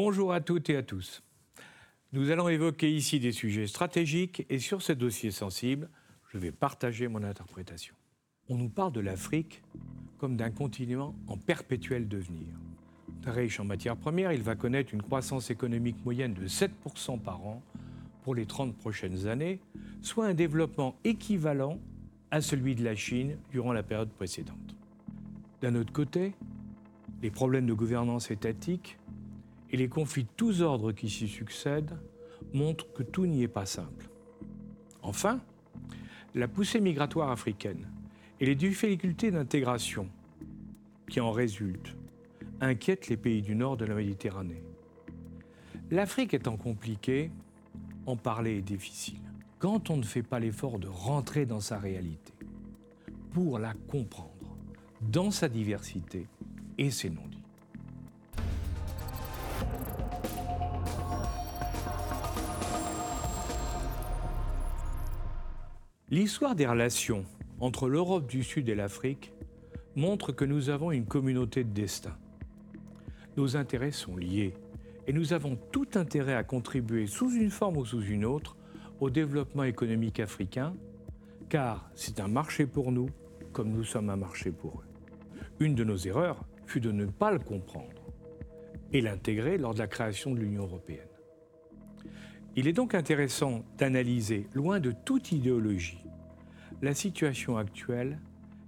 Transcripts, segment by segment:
Bonjour à toutes et à tous. Nous allons évoquer ici des sujets stratégiques et sur ces dossiers sensibles, je vais partager mon interprétation. On nous parle de l'Afrique comme d'un continent en perpétuel devenir. Riche en matières premières, il va connaître une croissance économique moyenne de 7% par an pour les 30 prochaines années, soit un développement équivalent à celui de la Chine durant la période précédente. D'un autre côté, les problèmes de gouvernance étatique et les conflits de tous ordres qui s'y succèdent montrent que tout n'y est pas simple. Enfin, la poussée migratoire africaine et les difficultés d'intégration qui en résultent inquiètent les pays du nord de la Méditerranée. L'Afrique étant compliquée, en parler est difficile. Quand on ne fait pas l'effort de rentrer dans sa réalité, pour la comprendre, dans sa diversité et ses non-dits. L'histoire des relations entre l'Europe du Sud et l'Afrique montre que nous avons une communauté de destin. Nos intérêts sont liés et nous avons tout intérêt à contribuer sous une forme ou sous une autre au développement économique africain, car c'est un marché pour nous comme nous sommes un marché pour eux. Une de nos erreurs fut de ne pas le comprendre et l'intégrer lors de la création de l'Union européenne. Il est donc intéressant d'analyser, loin de toute idéologie, la situation actuelle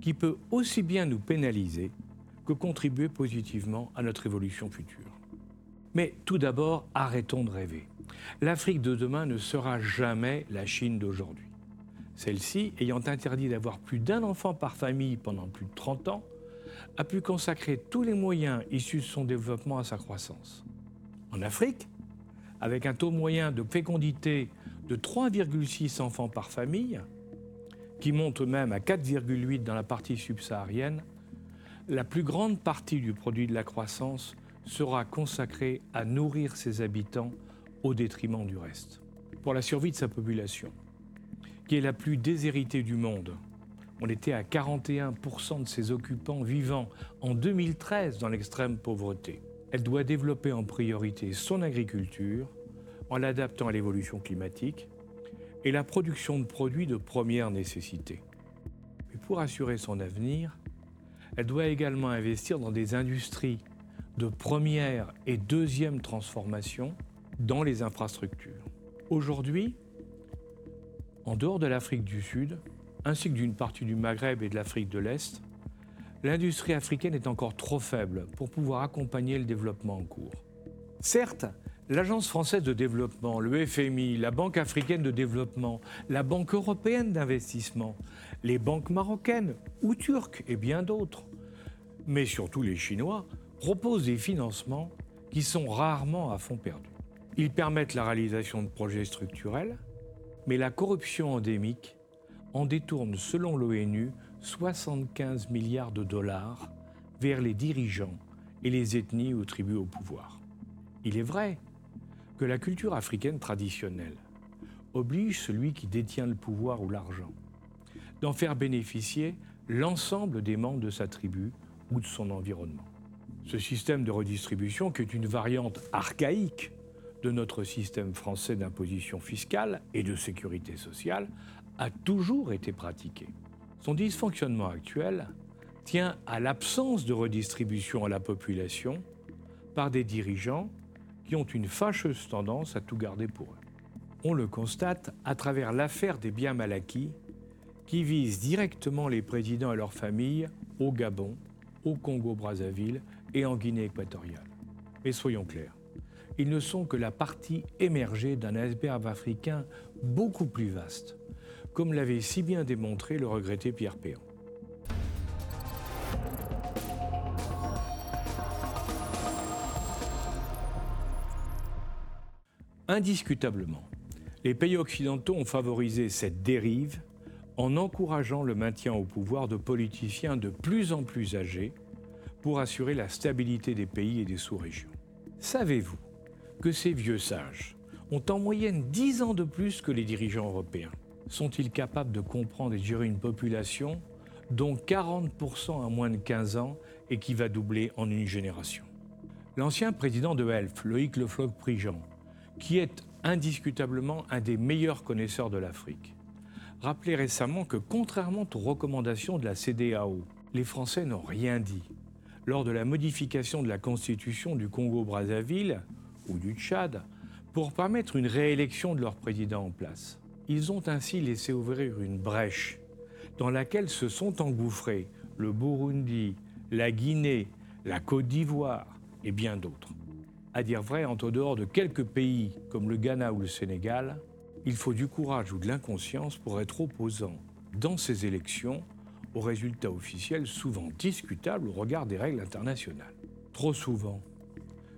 qui peut aussi bien nous pénaliser que contribuer positivement à notre évolution future. Mais tout d'abord, arrêtons de rêver. L'Afrique de demain ne sera jamais la Chine d'aujourd'hui. Celle-ci, ayant interdit d'avoir plus d'un enfant par famille pendant plus de 30 ans, a pu consacrer tous les moyens issus de son développement à sa croissance. En Afrique, avec un taux moyen de fécondité de 3,6 enfants par famille, qui monte même à 4,8 dans la partie subsaharienne, la plus grande partie du produit de la croissance sera consacrée à nourrir ses habitants au détriment du reste. Pour la survie de sa population, qui est la plus déshéritée du monde, on était à 41% de ses occupants vivant en 2013 dans l'extrême pauvreté. Elle doit développer en priorité son agriculture en l'adaptant à l'évolution climatique et la production de produits de première nécessité. Mais pour assurer son avenir, elle doit également investir dans des industries de première et deuxième transformation dans les infrastructures. Aujourd'hui, en dehors de l'Afrique du Sud, ainsi que d'une partie du Maghreb et de l'Afrique de l'Est, l'industrie africaine est encore trop faible pour pouvoir accompagner le développement en cours. Certes, l'Agence française de développement, le FMI, la Banque africaine de développement, la Banque européenne d'investissement, les banques marocaines ou turques et bien d'autres, mais surtout les Chinois, proposent des financements qui sont rarement à fond perdu. Ils permettent la réalisation de projets structurels, mais la corruption endémique en détourne, selon l'ONU, 75 milliards de dollars vers les dirigeants et les ethnies ou tribus au pouvoir. Il est vrai que la culture africaine traditionnelle oblige celui qui détient le pouvoir ou l'argent d'en faire bénéficier l'ensemble des membres de sa tribu ou de son environnement. Ce système de redistribution, qui est une variante archaïque de notre système français d'imposition fiscale et de sécurité sociale, a toujours été pratiqué. Son dysfonctionnement actuel tient à l'absence de redistribution à la population par des dirigeants qui ont une fâcheuse tendance à tout garder pour eux. On le constate à travers l'affaire des biens mal acquis qui vise directement les présidents et leurs familles au Gabon, au Congo-Brazzaville et en Guinée équatoriale. Mais soyons clairs, ils ne sont que la partie émergée d'un iceberg africain beaucoup plus vaste, comme l'avait si bien démontré le regretté Pierre Péan. Indiscutablement, les pays occidentaux ont favorisé cette dérive en encourageant le maintien au pouvoir de politiciens de plus en plus âgés pour assurer la stabilité des pays et des sous-régions. Savez-vous que ces vieux sages ont en moyenne 10 ans de plus que les dirigeants européens? Sont-ils capables de comprendre et de gérer une population dont 40% à moins de 15 ans et qui va doubler en une génération? L'ancien président de Elf, Loïc Le Floch-Prigent, qui est indiscutablement un des meilleurs connaisseurs de l'Afrique, rappelait récemment que contrairement aux recommandations de la CDAO, les Français n'ont rien dit lors de la modification de la constitution du Congo-Brazzaville ou du Tchad pour permettre une réélection de leur président en place. Ils ont ainsi laissé ouvrir une brèche dans laquelle se sont engouffrés le Burundi, la Guinée, la Côte d'Ivoire et bien d'autres. À dire vrai, en dehors de quelques pays comme le Ghana ou le Sénégal, il faut du courage ou de l'inconscience pour être opposant dans ces élections aux résultats officiels souvent discutables au regard des règles internationales. Trop souvent,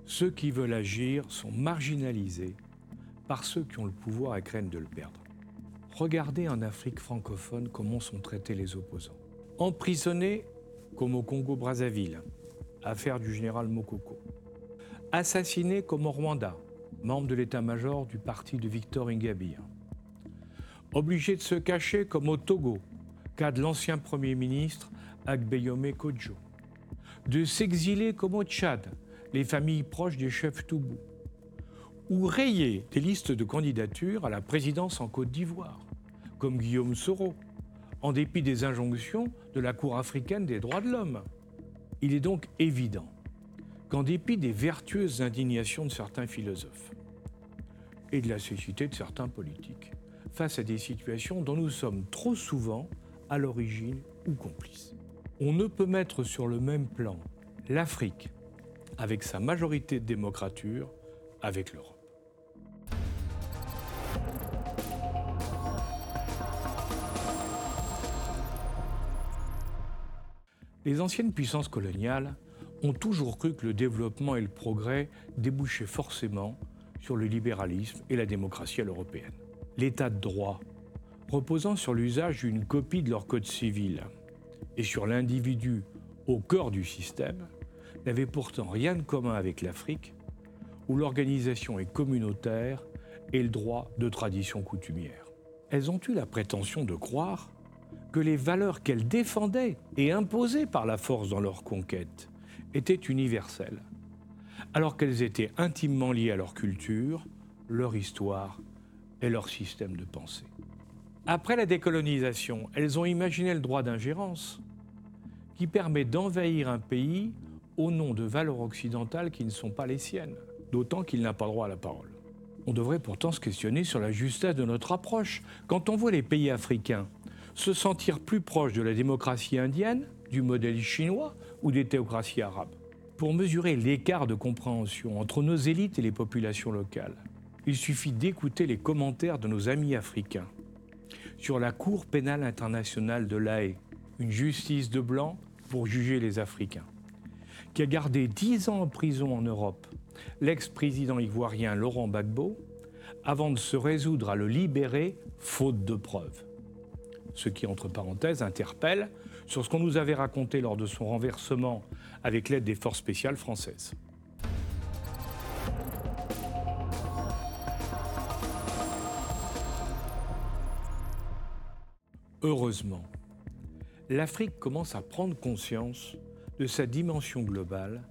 ceux qui veulent agir sont marginalisés par ceux qui ont le pouvoir et craignent de le perdre. Regardez en Afrique francophone comment sont traités les opposants. Emprisonnés comme au Congo-Brazzaville, affaire du général Mokoko. Assassinés comme au Rwanda, membre de l'état-major du parti de Victor Ingabire. Obligés de se cacher comme au Togo, cas de l'ancien Premier ministre Agbeyome Kodjo. De s'exiler comme au Tchad, les familles proches des chefs Toubou. Ou rayer des listes de candidatures à la présidence en Côte d'Ivoire, comme Guillaume Soro, en dépit des injonctions de la Cour africaine des droits de l'homme. Il est donc évident qu'en dépit des vertueuses indignations de certains philosophes et de la cécité de certains politiques, face à des situations dont nous sommes trop souvent à l'origine ou complice. On ne peut mettre sur le même plan l'Afrique, avec sa majorité de démocrature, avec l'Europe. Les anciennes puissances coloniales ont toujours cru que le développement et le progrès débouchaient forcément sur le libéralisme et la démocratie à l'européenne. L'état de droit reposant sur l'usage d'une copie de leur code civil et sur l'individu au cœur du système, n'avait pourtant rien de commun avec l'Afrique, où l'organisation est communautaire et le droit de tradition coutumière. Elles ont eu la prétention de croire que les valeurs qu'elles défendaient et imposaient par la force dans leur conquête étaient universelles, alors qu'elles étaient intimement liées à leur culture, leur histoire et leur système de pensée. Après la décolonisation, elles ont imaginé le droit d'ingérence qui permet d'envahir un pays au nom de valeurs occidentales qui ne sont pas les siennes, d'autant qu'il n'a pas droit à la parole. On devrait pourtant se questionner sur la justesse de notre approche. Quand on voit les pays africains se sentir plus proches de la démocratie indienne, du modèle chinois ou des théocraties arabes, pour mesurer l'écart de compréhension entre nos élites et les populations locales, il suffit d'écouter les commentaires de nos amis africains sur la Cour pénale internationale de l'AE, une justice de blanc pour juger les Africains, qui a gardé dix ans en prison en Europe l'ex-président ivoirien Laurent Gbagbo avant de se résoudre à le libérer faute de preuves. Ce qui, entre parenthèses, interpelle sur ce qu'on nous avait raconté lors de son renversement avec l'aide des forces spéciales françaises. Heureusement, l'Afrique commence à prendre conscience de sa dimension globale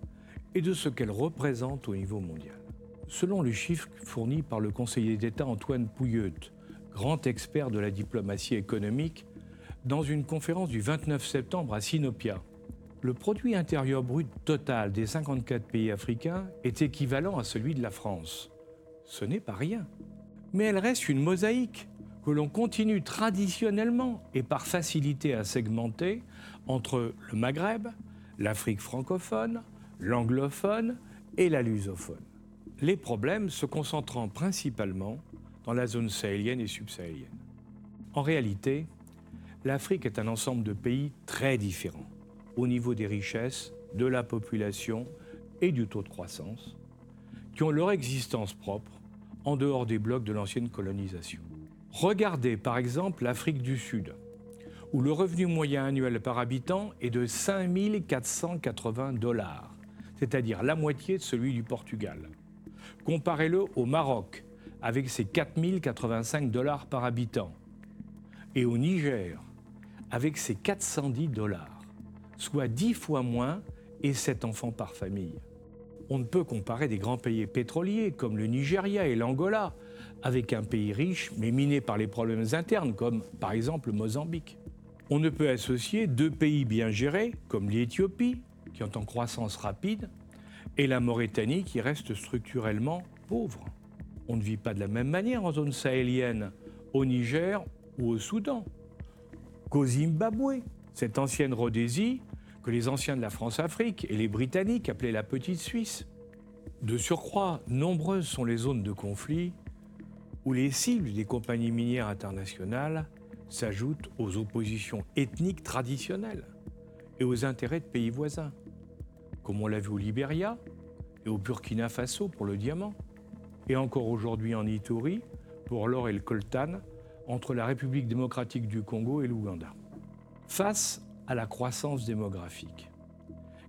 et de ce qu'elle représente au niveau mondial. Selon les chiffres fournis par le conseiller d'État Antoine Pouilleut, grand expert de la diplomatie économique, dans une conférence du 29 septembre à Sinopia, le produit intérieur brut total des 54 pays africains est équivalent à celui de la France. Ce n'est pas rien. Mais elle reste une mosaïque que l'on continue traditionnellement et par facilité à segmenter entre le Maghreb, l'Afrique francophone, l'anglophone et la lusophone. Les problèmes se concentrant principalement dans la zone sahélienne et subsahélienne. En réalité, l'Afrique est un ensemble de pays très différents au niveau des richesses, de la population et du taux de croissance, qui ont leur existence propre en dehors des blocs de l'ancienne colonisation. Regardez par exemple l'Afrique du Sud, où le revenu moyen annuel par habitant est de 5 480 dollars, c'est-à-dire la moitié de celui du Portugal. Comparez-le au Maroc, avec ses 4 085 dollars par habitant, et au Niger, avec ses 410 dollars, soit 10 fois moins et 7 enfants par famille. On ne peut comparer des grands pays pétroliers comme le Nigeria et l'Angola avec un pays riche mais miné par les problèmes internes comme par exemple le Mozambique. On ne peut associer deux pays bien gérés comme l'Éthiopie, qui ont en croissance rapide, et la Mauritanie qui reste structurellement pauvre. On ne vit pas de la même manière en zone sahélienne, au Niger ou au Soudan, qu'au Zimbabwe, cette ancienne Rhodésie que les anciens de la France-Afrique et les Britanniques appelaient la petite Suisse. De surcroît, nombreuses sont les zones de conflit où les cibles des compagnies minières internationales s'ajoutent aux oppositions ethniques traditionnelles et aux intérêts de pays voisins, comme on l'a vu au Libéria et au Burkina Faso pour le diamant, et encore aujourd'hui en Ituri pour l'or et le coltan entre la République démocratique du Congo et l'Ouganda. Face à la croissance démographique,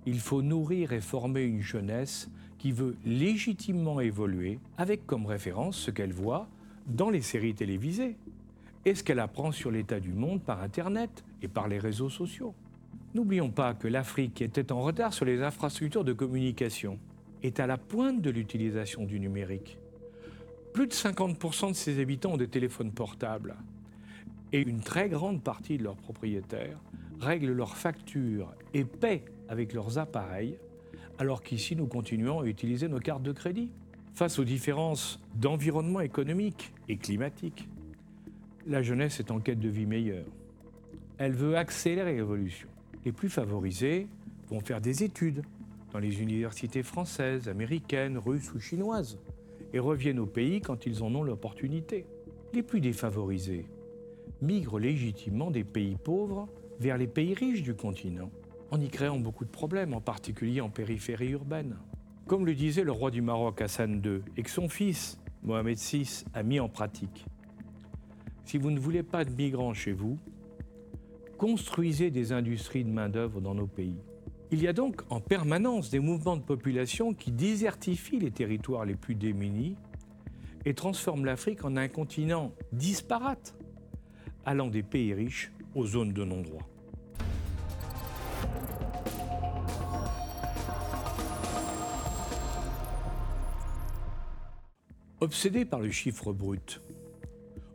il faut nourrir et former une jeunesse qui veut légitimement évoluer avec comme référence ce qu'elle voit dans les séries télévisées et ce qu'elle apprend sur l'état du monde par Internet et par les réseaux sociaux. N'oublions pas que l'Afrique était en retard sur les infrastructures de communication, est à la pointe de l'utilisation du numérique. Plus de 50% de ses habitants ont des téléphones portables et une très grande partie de leurs propriétaires règlent leurs factures et paient avec leurs appareils, alors qu'ici nous continuons à utiliser nos cartes de crédit. Face aux différences d'environnement économique et climatique, la jeunesse est en quête de vie meilleure. Elle veut accélérer l'évolution. Les plus favorisés vont faire des études dans les universités françaises, américaines, russes ou chinoises et reviennent au pays quand ils en ont l'opportunité. Les plus défavorisés migrent légitimement des pays pauvres vers les pays riches du continent, en y créant beaucoup de problèmes, en particulier en périphérie urbaine. Comme le disait le roi du Maroc Hassan II, et que son fils, Mohamed VI, a mis en pratique. Si vous ne voulez pas de migrants chez vous, construisez des industries de main-d'œuvre dans nos pays. Il y a donc en permanence des mouvements de population qui désertifient les territoires les plus démunis et transforment l'Afrique en un continent disparate, allant des pays riches aux zones de non-droit. Obsédé par le chiffre brut,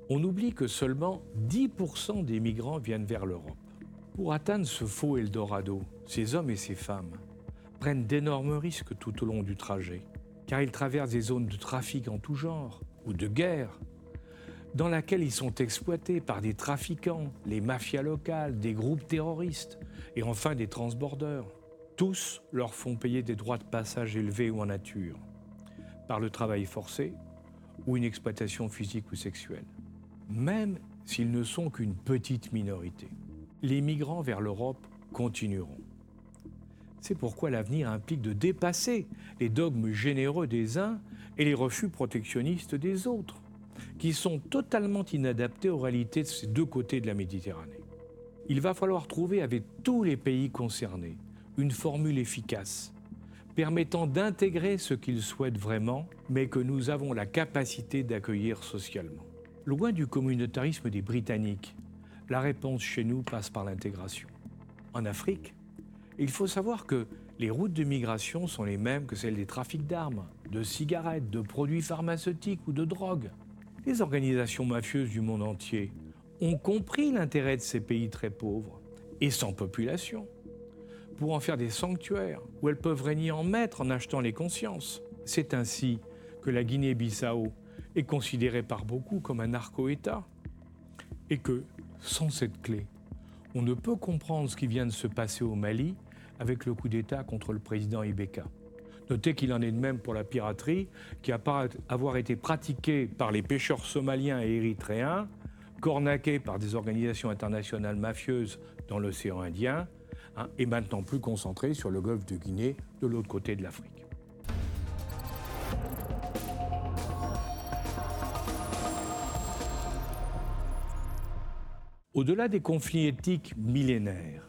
on oublie que seulement 10% des migrants viennent vers l'Europe. Pour atteindre ce faux Eldorado, ces hommes et ces femmes prennent d'énormes risques tout au long du trajet, car ils traversent des zones de trafic en tout genre, ou de guerre, dans laquelle ils sont exploités par des trafiquants, les mafias locales, des groupes terroristes, et enfin des transbordeurs. Tous leur font payer des droits de passage élevés ou en nature, par le travail forcé, ou une exploitation physique ou sexuelle, même s'ils ne sont qu'une petite minorité. Les migrants vers l'Europe continueront. C'est pourquoi l'avenir implique de dépasser les dogmes généreux des uns et les refus protectionnistes des autres, qui sont totalement inadaptés aux réalités de ces deux côtés de la Méditerranée. Il va falloir trouver avec tous les pays concernés une formule efficace permettant d'intégrer ce qu'ils souhaitent vraiment, mais que nous avons la capacité d'accueillir socialement. Loin du communautarisme des Britanniques, la réponse chez nous passe par l'intégration. En Afrique, il faut savoir que les routes de migration sont les mêmes que celles des trafics d'armes, de cigarettes, de produits pharmaceutiques ou de drogues. Les organisations mafieuses du monde entier ont compris l'intérêt de ces pays très pauvres et sans population pour en faire des sanctuaires où elles peuvent régner en maître en achetant les consciences. C'est ainsi que la Guinée-Bissau est considérée par beaucoup comme un narco-État et que, sans cette clé, on ne peut comprendre ce qui vient de se passer au Mali avec le coup d'État contre le président Ibeka. Notez qu'il en est de même pour la piraterie, qui, part avoir été pratiquée par les pêcheurs somaliens et érythréens, cornaquée par des organisations internationales mafieuses dans l'océan Indien, hein, est maintenant plus concentrée sur le golfe de Guinée, de l'autre côté de l'Afrique. Au-delà des conflits éthiques millénaires,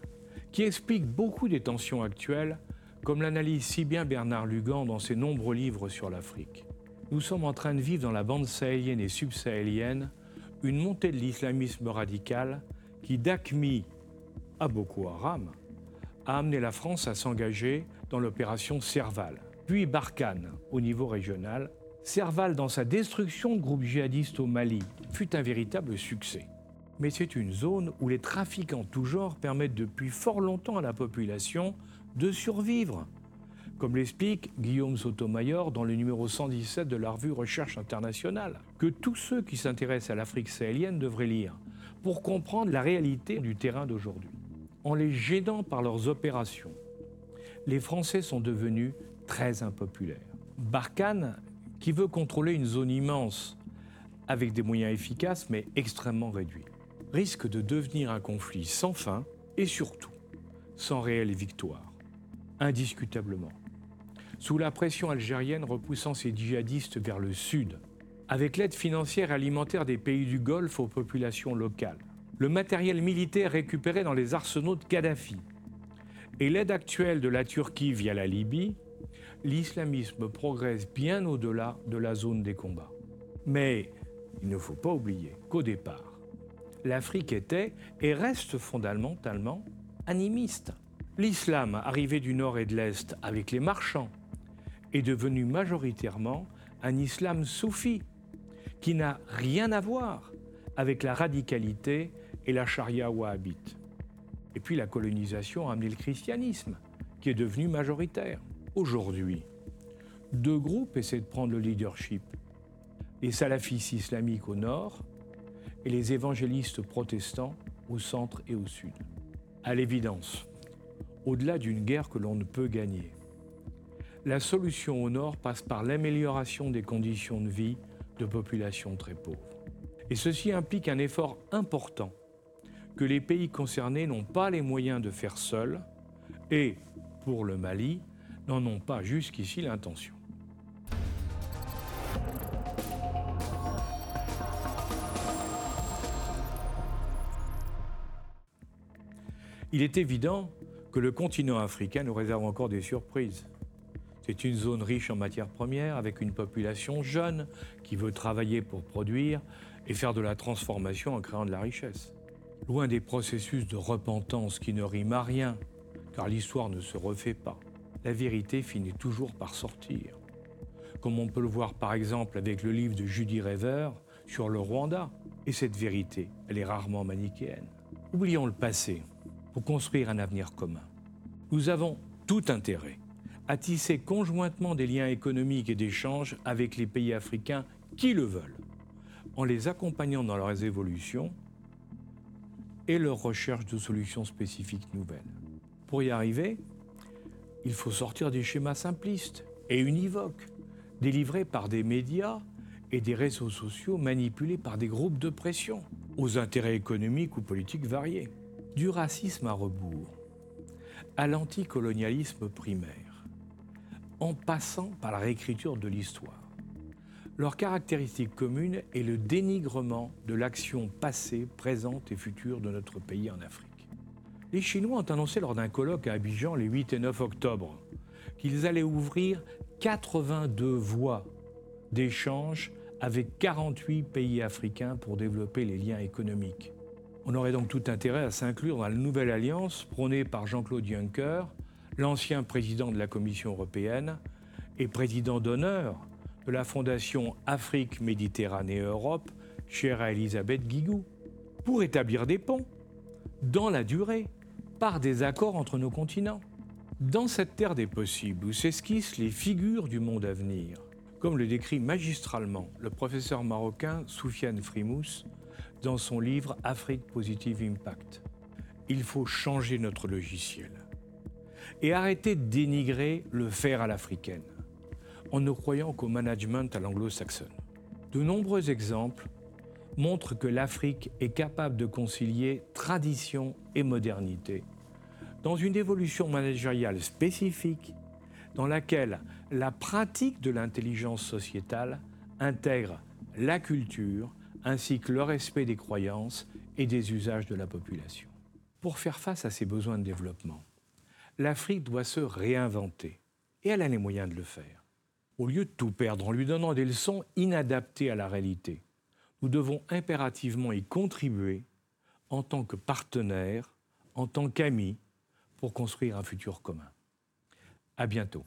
qui expliquent beaucoup des tensions actuelles, comme l'analyse si bien Bernard Lugan dans ses nombreux livres sur l'Afrique. Nous sommes en train de vivre dans la bande sahélienne et subsahélienne une montée de l'islamisme radical qui, d'Akmi à Boko Haram, a amené la France à s'engager dans l'opération Serval, puis Barkhane au niveau régional, Serval dans sa destruction de groupes djihadistes au Mali fut un véritable succès. Mais c'est une zone où les trafics en tout genre permettent depuis fort longtemps à la population de survivre, comme l'explique Guillaume Sotomayor dans le numéro 117 de la revue Recherche internationale, que tous ceux qui s'intéressent à l'Afrique sahélienne devraient lire pour comprendre la réalité du terrain d'aujourd'hui. En les gênant par leurs opérations, les Français sont devenus très impopulaires. Barkhane, qui veut contrôler une zone immense avec des moyens efficaces mais extrêmement réduits, risque de devenir un conflit sans fin et surtout sans réelle victoire, indiscutablement. Sous la pression algérienne repoussant ses djihadistes vers le sud, avec l'aide financière et alimentaire des pays du Golfe aux populations locales, le matériel militaire récupéré dans les arsenaux de Kadhafi et l'aide actuelle de la Turquie via la Libye, l'islamisme progresse bien au-delà de la zone des combats. Mais il ne faut pas oublier qu'au départ, l'Afrique était et reste fondamentalement animiste. L'islam, arrivé du nord et de l'est avec les marchands, est devenu majoritairement un islam soufi, qui n'a rien à voir avec la radicalité et la charia wahhabite. Et puis la colonisation a amené le christianisme, qui est devenu majoritaire. Aujourd'hui, deux groupes essaient de prendre le leadership. Les salafistes islamiques au nord et les évangélistes protestants au centre et au sud. À l'évidence, au-delà d'une guerre que l'on ne peut gagner, la solution au nord passe par l'amélioration des conditions de vie de populations très pauvres. Et ceci implique un effort important que les pays concernés n'ont pas les moyens de faire seuls et, pour le Mali, n'en ont pas jusqu'ici l'intention. Il est évident que le continent africain nous réserve encore des surprises. C'est une zone riche en matières premières, avec une population jeune qui veut travailler pour produire et faire de la transformation en créant de la richesse. Loin des processus de repentance qui ne riment à rien, car l'histoire ne se refait pas, la vérité finit toujours par sortir. Comme on peut le voir par exemple avec le livre de Judy Rever sur le Rwanda. Et cette vérité, elle est rarement manichéenne. Oublions le passé pour construire un avenir commun. Nous avons tout intérêt à tisser conjointement des liens économiques et d'échanges avec les pays africains qui le veulent, en les accompagnant dans leurs évolutions et leur recherche de solutions spécifiques nouvelles. Pour y arriver, il faut sortir des schémas simplistes et univoques, délivrés par des médias et des réseaux sociaux manipulés par des groupes de pression, aux intérêts économiques ou politiques variés. Du racisme à rebours, à l'anticolonialisme primaire en passant par la réécriture de l'histoire. Leur caractéristique commune est le dénigrement de l'action passée, présente et future de notre pays en Afrique. Les Chinois ont annoncé lors d'un colloque à Abidjan les 8 et 9 octobre qu'ils allaient ouvrir 82 voies d'échange avec 48 pays africains pour développer les liens économiques. On aurait donc tout intérêt à s'inclure dans la nouvelle alliance prônée par Jean-Claude Juncker l'ancien président de la Commission européenne et président d'honneur de la Fondation Afrique, Méditerranée Europe, chère à Elisabeth Guigou, pour établir des ponts, dans la durée, par des accords entre nos continents. Dans cette terre des possibles où s'esquissent les figures du monde à venir, comme le décrit magistralement le professeur marocain Soufiane Frimous dans son livre Afrique Positive Impact, il faut changer notre logiciel et arrêter de dénigrer le faire à l'africaine en ne croyant qu'au management à l'anglo-saxonne. De nombreux exemples montrent que l'Afrique est capable de concilier tradition et modernité dans une évolution managériale spécifique dans laquelle la pratique de l'intelligence sociétale intègre la culture ainsi que le respect des croyances et des usages de la population. Pour faire face à ces besoins de développement, l'Afrique doit se réinventer. Et elle a les moyens de le faire. Au lieu de tout perdre en lui donnant des leçons inadaptées à la réalité, nous devons impérativement y contribuer en tant que partenaires, en tant qu'amis, pour construire un futur commun. À bientôt.